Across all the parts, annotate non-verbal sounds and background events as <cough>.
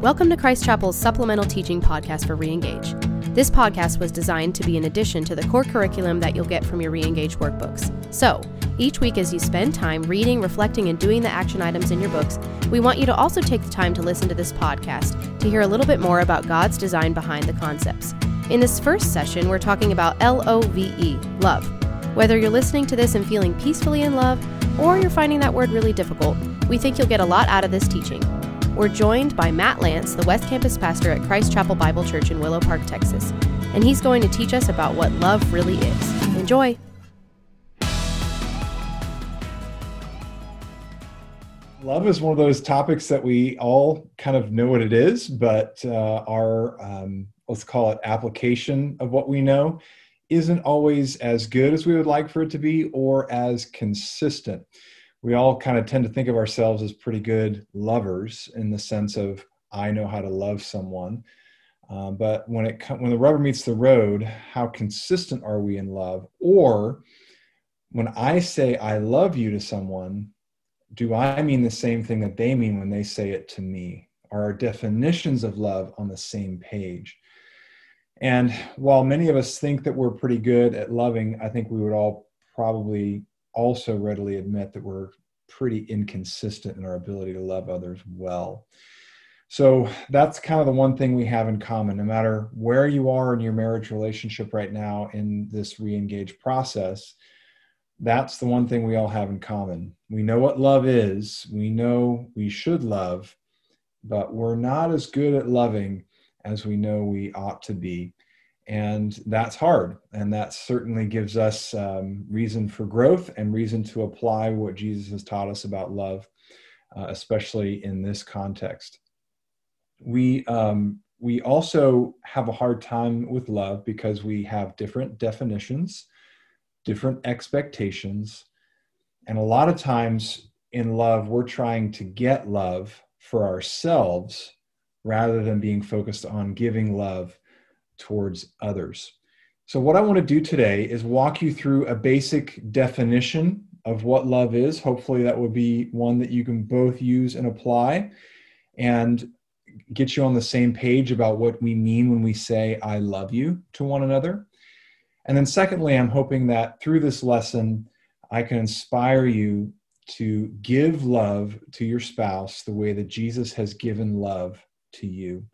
Welcome to Christ Chapel's supplemental teaching podcast for Reengage. This podcast was designed to be an addition to the core curriculum that you'll get from your Reengage workbooks. So, each week as you spend time reading, reflecting, and doing the action items in your books, we want you to also take the time to listen to this podcast to hear a little bit more about God's design behind the concepts. In this first session, we're talking about L O V E, love. Whether you're listening to this and feeling peacefully in love, or you're finding that word really difficult, we think you'll get a lot out of this teaching. We're joined by Matt Lantz, the West Campus pastor at Christ Chapel Bible Church in Willow Park, Texas, and he's going to teach us about what love really is. Enjoy! Love is one of those topics that we all kind of know what it is, but uh, our, um, let's call it application of what we know, isn't always as good as we would like for it to be or as consistent we all kind of tend to think of ourselves as pretty good lovers in the sense of I know how to love someone. Uh, but when it when the rubber meets the road, how consistent are we in love? Or when I say I love you to someone, do I mean the same thing that they mean when they say it to me? Are our definitions of love on the same page? And while many of us think that we're pretty good at loving, I think we would all probably also readily admit that we're pretty inconsistent in our ability to love others well. So that's kind of the one thing we have in common. No matter where you are in your marriage relationship right now in this re engage process, that's the one thing we all have in common. We know what love is, we know we should love, but we're not as good at loving as we know we ought to be and that's hard. And that certainly gives us um, reason for growth and reason to apply what jesus has taught us about love uh, especially in this context. We um, we also have a hard time with love because we have different definitions different expectations and a lot of times in love we're trying to get love for ourselves rather than being focused on giving love towards others. So, what I want to do today is walk you through a basic definition of what love is. Hopefully, that will be one that you can both use and apply and get you on the same page about what we mean when we say, I love you to one another. And then, secondly, I'm hoping that through this lesson, I can inspire you to give love to your spouse the way that Jesus has given love to you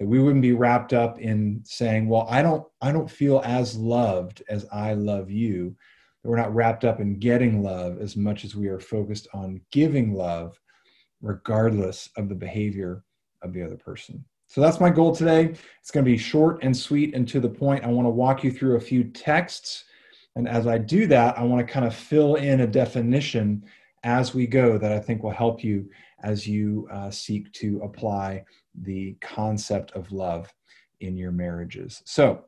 that we wouldn't be wrapped up in saying well i don't i don't feel as loved as i love you. That we're not wrapped up in getting love as much as we are focused on giving love regardless of the behavior of the other person. So that's my goal today. It's going to be short and sweet and to the point. I want to walk you through a few texts. And as i do that i want to kind of fill in a definition as we go that i think will help you as you uh, seek to apply the concept of love in your marriages. So,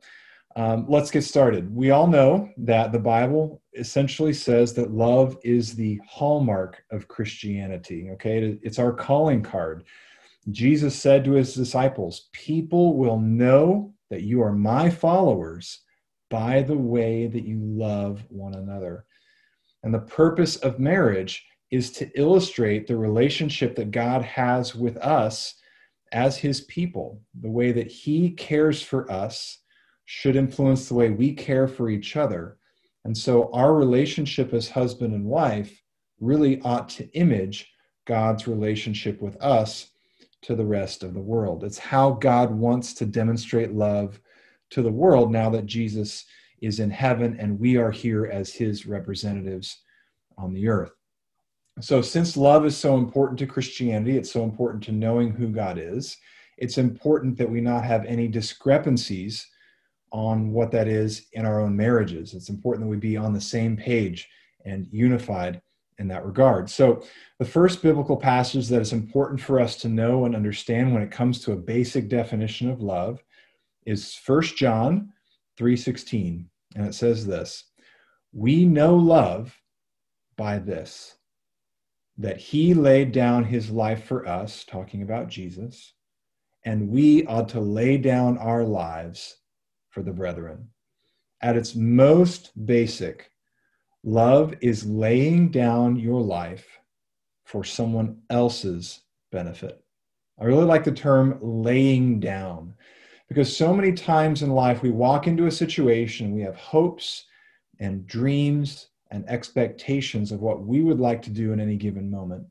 um, let's get started. We all know that the Bible essentially says that love is the hallmark of Christianity. Okay, it's our calling card. Jesus said to his disciples, People will know that you are my followers by the way that you love one another. And the purpose of marriage is to illustrate the relationship that God has with us as his people. The way that he cares for us should influence the way we care for each other. And so our relationship as husband and wife really ought to image God's relationship with us to the rest of the world. It's how God wants to demonstrate love to the world now that Jesus is in heaven and we are here as his representatives on the earth. So, since love is so important to Christianity, it's so important to knowing who God is, it's important that we not have any discrepancies on what that is in our own marriages. It's important that we be on the same page and unified in that regard. So, the first biblical passage that is important for us to know and understand when it comes to a basic definition of love is 1 John 3:16, and it says this: "We know love by this, that he laid down his life for us, talking about Jesus, and we ought to lay down our lives for the brethren. At its most basic, love is laying down your life for someone else's benefit. I really like the term laying down because so many times in life we walk into a situation, we have hopes and dreams and expectations of what we would like to do in any given moment.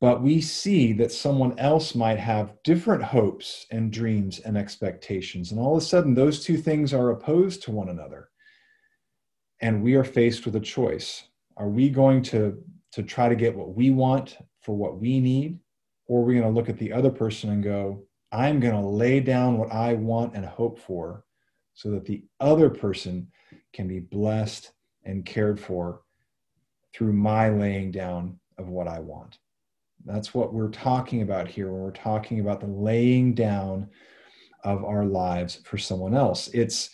But we see that someone else might have different hopes and dreams and expectations. And all of a sudden, those two things are opposed to one another. And we are faced with a choice. Are we going to, to try to get what we want for what we need? Or are we going to look at the other person and go, I'm going to lay down what I want and hope for so that the other person can be blessed and cared for through my laying down of what I want. That's what we're talking about here when we're talking about the laying down of our lives for someone else. It's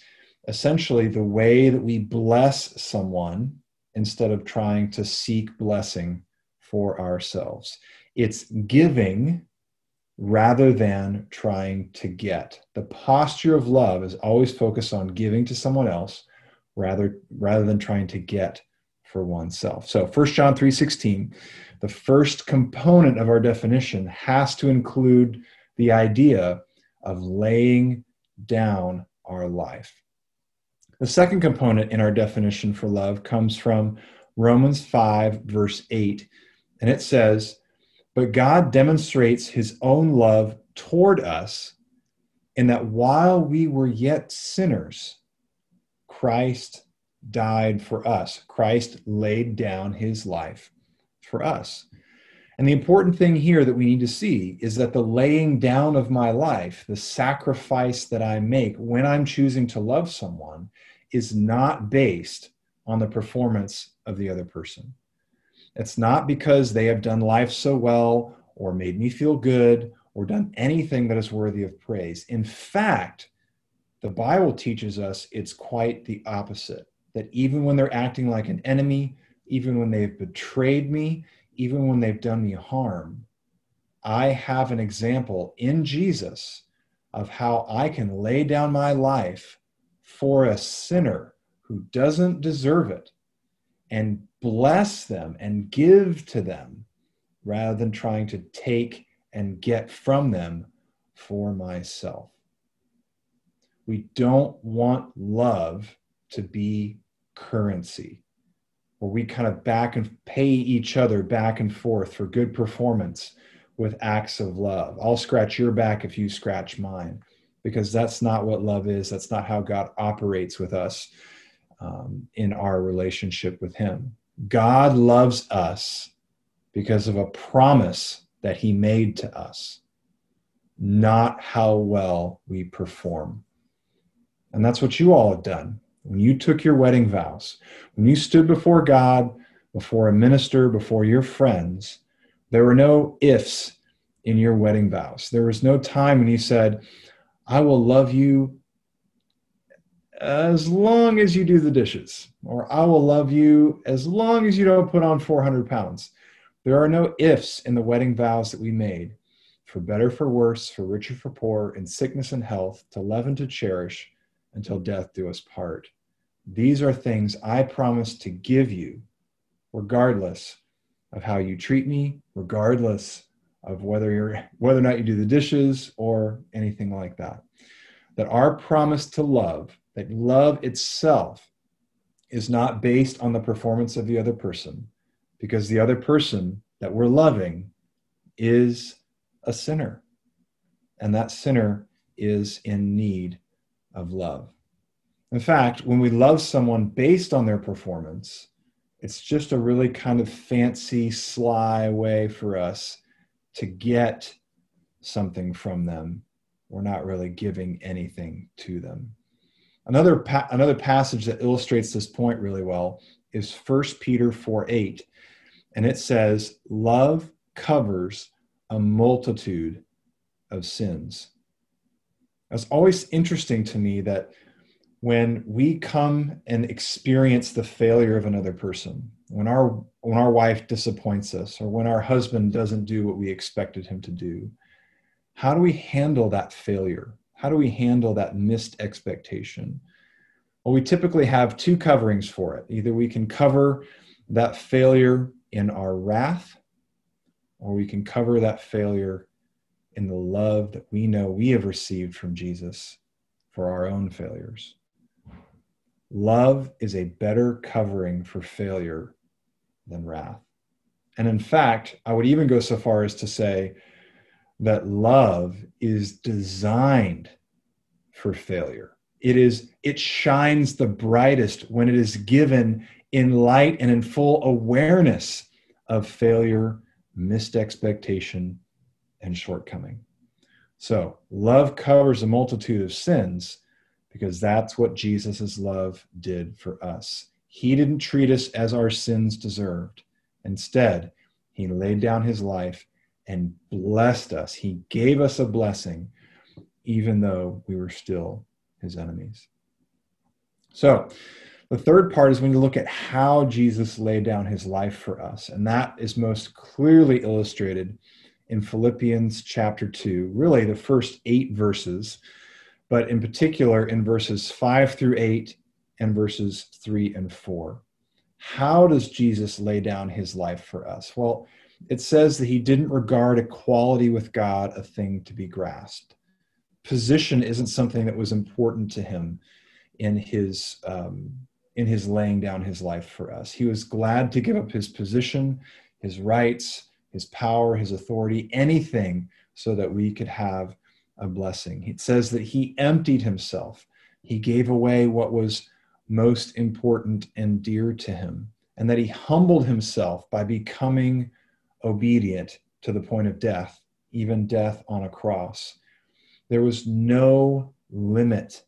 essentially the way that we bless someone instead of trying to seek blessing for ourselves. It's giving rather than trying to get. The posture of love is always focused on giving to someone else rather rather than trying to get for oneself. So 1 John 3:16, the first component of our definition has to include the idea of laying down our life. The second component in our definition for love comes from Romans 5 verse 8, and it says, "But God demonstrates his own love toward us in that while we were yet sinners, Christ died for us. Christ laid down his life for us. And the important thing here that we need to see is that the laying down of my life, the sacrifice that I make when I'm choosing to love someone, is not based on the performance of the other person. It's not because they have done life so well or made me feel good or done anything that is worthy of praise. In fact, the Bible teaches us it's quite the opposite that even when they're acting like an enemy, even when they've betrayed me, even when they've done me harm, I have an example in Jesus of how I can lay down my life for a sinner who doesn't deserve it and bless them and give to them rather than trying to take and get from them for myself. We don't want love to be currency where we kind of back and pay each other back and forth for good performance with acts of love. I'll scratch your back if you scratch mine, because that's not what love is. That's not how God operates with us um, in our relationship with Him. God loves us because of a promise that He made to us, not how well we perform. And that's what you all have done. When you took your wedding vows, when you stood before God, before a minister, before your friends, there were no ifs in your wedding vows. There was no time when you said, I will love you as long as you do the dishes, or I will love you as long as you don't put on 400 pounds. There are no ifs in the wedding vows that we made for better, for worse, for richer, for poor, in sickness and health, to love and to cherish, until death do us part. These are things I promise to give you, regardless of how you treat me, regardless of whether you're whether or not you do the dishes or anything like that. That our promise to love, that love itself is not based on the performance of the other person, because the other person that we're loving is a sinner. And that sinner is in need of love. In fact, when we love someone based on their performance, it's just a really kind of fancy, sly way for us to get something from them. We're not really giving anything to them. Another, pa- another passage that illustrates this point really well is 1 Peter 4 8. And it says, Love covers a multitude of sins. It's always interesting to me that when we come and experience the failure of another person, when our when our wife disappoints us or when our husband doesn't do what we expected him to do, how do we handle that failure? How do we handle that missed expectation? Well, we typically have two coverings for it. Either we can cover that failure in our wrath, or we can cover that failure in the love that we know we have received from Jesus for our own failures. Love is a better covering for failure than wrath. And in fact, I would even go so far as to say that love is designed for failure. It is it shines the brightest when it is given in light and in full awareness of failure, missed expectation, and shortcoming. So, love covers a multitude of sins because that's what Jesus' love did for us. He didn't treat us as our sins deserved. Instead, he laid down his life and blessed us. He gave us a blessing, even though we were still his enemies. So, the third part is when you look at how Jesus laid down his life for us, and that is most clearly illustrated in Philippians chapter 2, really the first eight verses, but in particular in verses 5 through 8 and verses 3 and 4. How does Jesus lay down his life for us? Well, it says that he didn't regard equality with God a thing to be grasped. Position isn't something that was important to him in his um, in his laying down his life for us. He was glad to give up his position, his rights, his power, his authority, anything so that we could have a blessing. It says that he emptied himself. He gave away what was most important and dear to him, and that he humbled himself by becoming obedient to the point of death, even death on a cross. There was no limit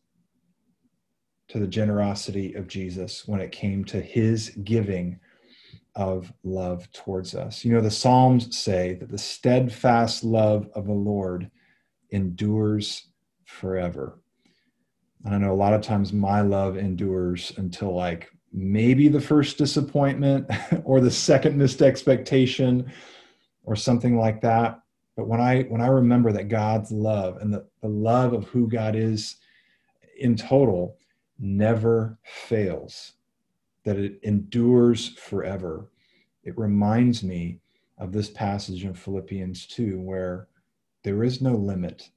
to the generosity of Jesus when it came to his giving of love towards us. You know, the Psalms say that the steadfast love of the Lord endures forever. And I know a lot of times my love endures until like maybe the first disappointment <laughs> or the second missed expectation or something like that. But when I when I remember that God's love and the, the love of who God is in total never fails, that it endures forever. It reminds me of this passage in Philippians 2, where there is no limit,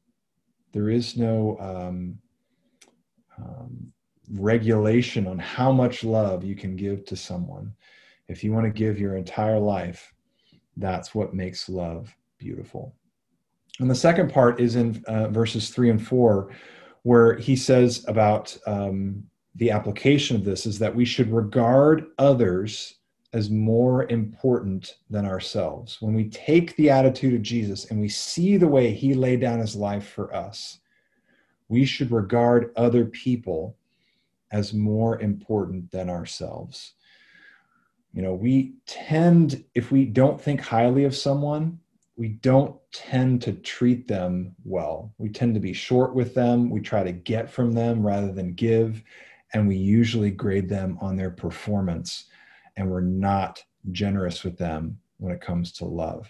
there is no um, um, regulation on how much love you can give to someone. If you want to give your entire life, that's what makes love beautiful. And the second part is in uh, verses three and four, where he says about um, the application of this is that we should regard others as more important than ourselves. When we take the attitude of Jesus and we see the way he laid down his life for us, we should regard other people as more important than ourselves. You know, we tend, if we don't think highly of someone, we don't tend to treat them well. We tend to be short with them. We try to get from them rather than give. And we usually grade them on their performance. And we're not generous with them when it comes to love.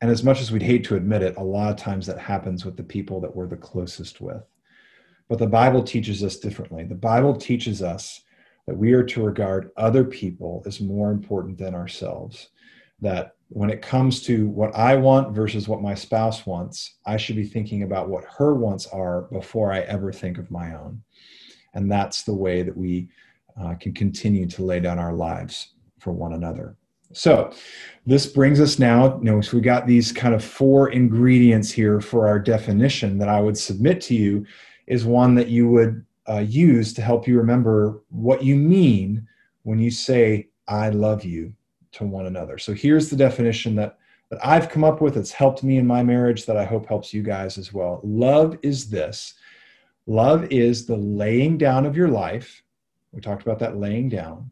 And as much as we'd hate to admit it, a lot of times that happens with the people that we're the closest with. But the Bible teaches us differently. The Bible teaches us that we are to regard other people as more important than ourselves that when it comes to what I want versus what my spouse wants, I should be thinking about what her wants are before I ever think of my own. And that's the way that we uh, can continue to lay down our lives for one another. So, this brings us now, you know, so we got these kind of four ingredients here for our definition that I would submit to you is one that you would uh, use to help you remember what you mean when you say, I love you to one another. So here's the definition that, that I've come up with. It's helped me in my marriage that I hope helps you guys as well. Love is this love is the laying down of your life. We talked about that laying down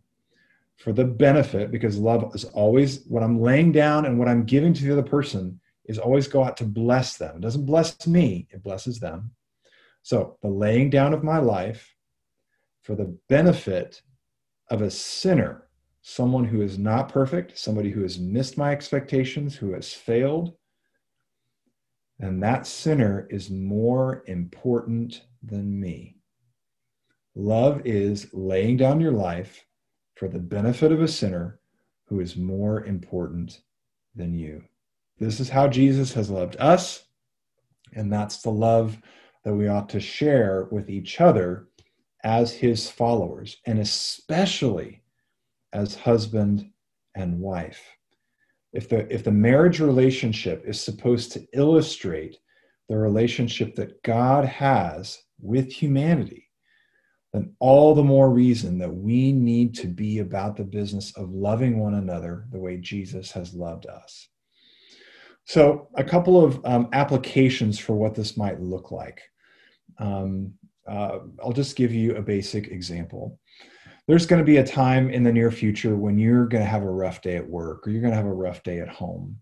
for the benefit, because love is always what I'm laying down and what I'm giving to the other person is always go out to bless them. It doesn't bless me, it blesses them. So the laying down of my life for the benefit of a sinner someone who is not perfect, somebody who has missed my expectations, who has failed, and that sinner is more important than me. Love is laying down your life for the benefit of a sinner who is more important than you. This is how Jesus has loved us. And that's the love that we ought to share with each other as his followers, and especially as husband and wife. If the, if the marriage relationship is supposed to illustrate the relationship that God has with humanity, then all the more reason that we need to be about the business of loving one another the way Jesus has loved us. So, a couple of um, applications for what this might look like. Um, uh, I'll just give you a basic example. There's going to be a time in the near future when you're going to have a rough day at work or you're going to have a rough day at home.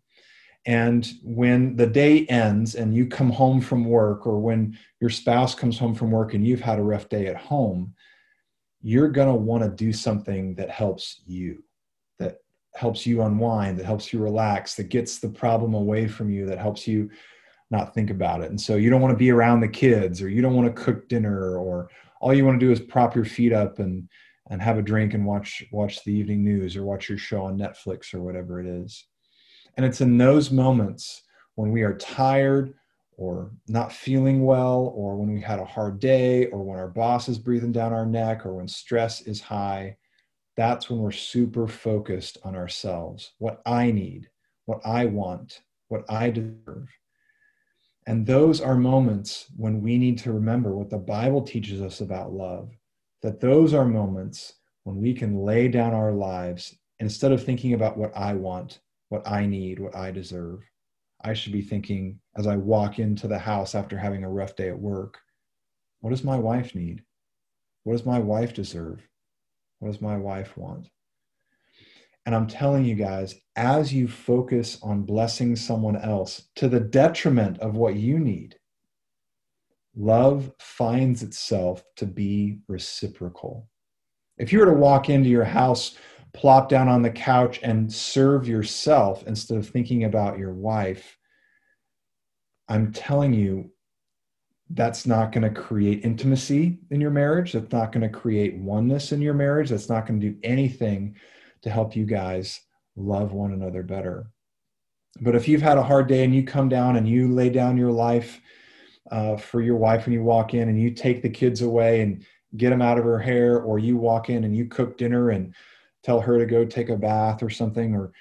And when the day ends and you come home from work, or when your spouse comes home from work and you've had a rough day at home, you're going to want to do something that helps you that helps you unwind, that helps you relax, that gets the problem away from you, that helps you not think about it. And so you don't want to be around the kids or you don't want to cook dinner or all you want to do is prop your feet up and and have a drink and watch watch the evening news or watch your show on Netflix or whatever it is. And it's in those moments when we are tired or not feeling well or when we had a hard day or when our boss is breathing down our neck or when stress is high that's when we're super focused on ourselves, what I need, what I want, what I deserve. And those are moments when we need to remember what the Bible teaches us about love, that those are moments when we can lay down our lives instead of thinking about what I want, what I need, what I deserve. I should be thinking as I walk into the house after having a rough day at work, what does my wife need? What does my wife deserve? What does my wife want? And I'm telling you guys, as you focus on blessing someone else to the detriment of what you need, love finds itself to be reciprocal. If you were to walk into your house, plop down on the couch, and serve yourself instead of thinking about your wife, I'm telling you, that's not going to create intimacy in your marriage. That's not going to create oneness in your marriage. That's not going to do anything to help you guys love one another better. But if you've had a hard day and you come down and you lay down your life uh, for your wife when you walk in and you take the kids away and get them out of her hair, or you walk in and you cook dinner and tell her to go take a bath or something, or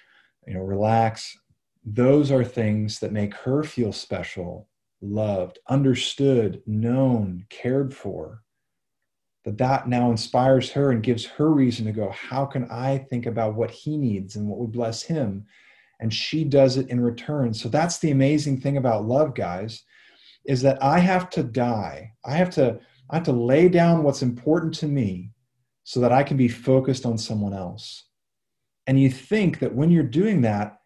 you know, relax. Those are things that make her feel special loved, understood, known, cared for. That that now inspires her and gives her reason to go, how can I think about what he needs and what would bless him? And she does it in return. So that's the amazing thing about love, guys, is that I have to die. I have to I have to lay down what's important to me so that I can be focused on someone else. And you think that when you're doing that,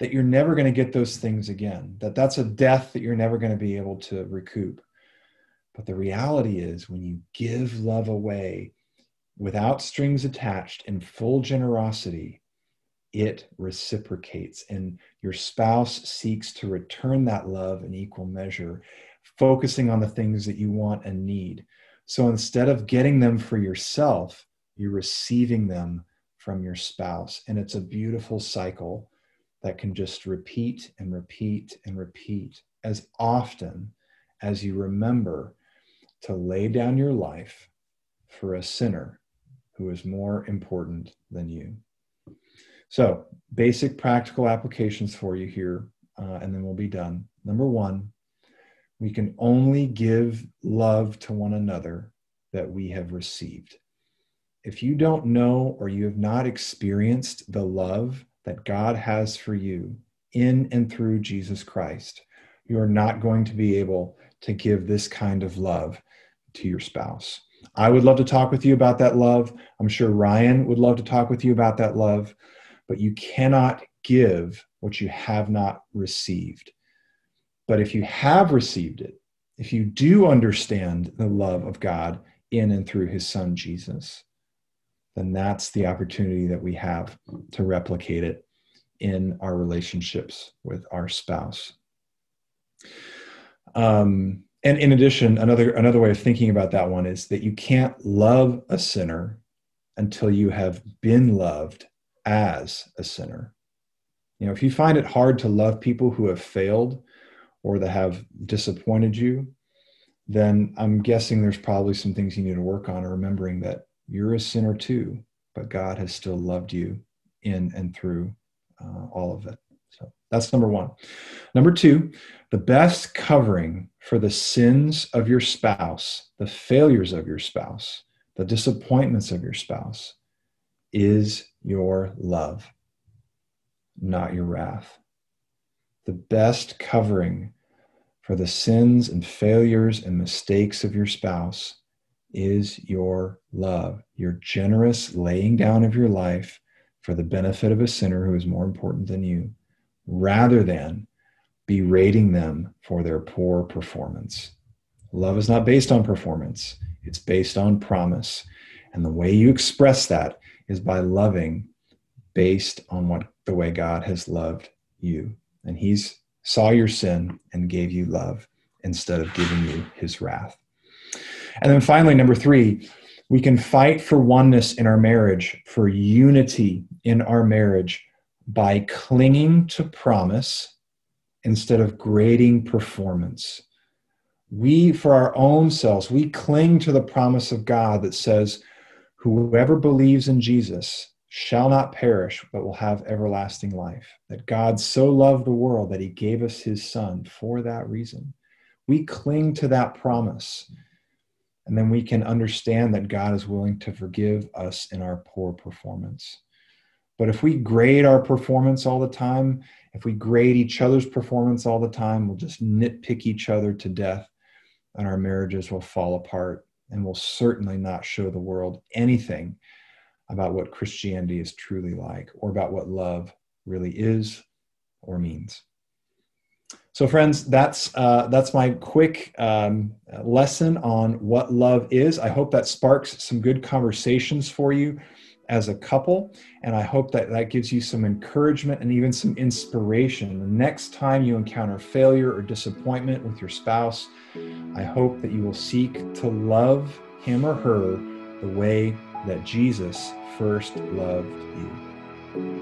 that you're never going to get those things again, that that's a death that you're never going to be able to recoup. But the reality is, when you give love away without strings attached in full generosity, it reciprocates, and your spouse seeks to return that love in equal measure, focusing on the things that you want and need. So instead of getting them for yourself, you're receiving them from your spouse. And it's a beautiful cycle that can just repeat and repeat and repeat as often as you remember to lay down your life for a sinner who is more important than you. So, basic practical applications for you here, uh, and then we'll be done. Number one, we can only give love to one another that we have received. If you don't know or you have not experienced the love that God has for you in and through Jesus Christ, you are not going to be able to give this kind of love to your spouse. I would love to talk with you about that love. I'm sure Ryan would love to talk with you about that love, but you cannot give what you have not received. But if you have received it, if you do understand the love of God in and through his son Jesus, then that's the opportunity that we have to replicate it in our relationships with our spouse. Um, and in addition, another another way of thinking about that one is that you can't love a sinner until you have been loved as a sinner. You know, if you find it hard to love people who have failed or that have disappointed you, then I'm guessing there's probably some things you need to work on, or remembering that you're a sinner too, but God has still loved you in and through uh, all of it. So that's number one. Number two, the best covering for the sins of your spouse, the failures of your spouse, the disappointments of your spouse is your love, not your wrath. The best covering for the sins and failures and mistakes of your spouse is your love, your generous laying down of your life for the benefit of a sinner who is more important than you, rather than berating them for their poor performance. Love is not based on performance, it's based on promise. And the way you express that is by loving based on what the way God has loved you. And he's saw your sin and gave you love instead of giving you his wrath. And then finally, number three, we can fight for oneness in our marriage, for unity in our marriage by clinging to promise instead of grading performance. We, for our own selves, we cling to the promise of God that says, Whoever believes in Jesus shall not perish, but will have everlasting life. That God so loved the world that he gave us his son for that reason. We cling to that promise. And then we can understand that God is willing to forgive us in our poor performance. But if we grade our performance all the time, if we grade each other's performance all the time, we'll just nitpick each other to death and our marriages will fall apart and will certainly not show the world anything about what Christianity is truly like or about what love really is or means. So, friends, that's uh, that's my quick um, lesson on what love is. I hope that sparks some good conversations for you as a couple, and I hope that that gives you some encouragement and even some inspiration. The next time you encounter failure or disappointment with your spouse, I hope that you will seek to love him or her the way that Jesus first loved you.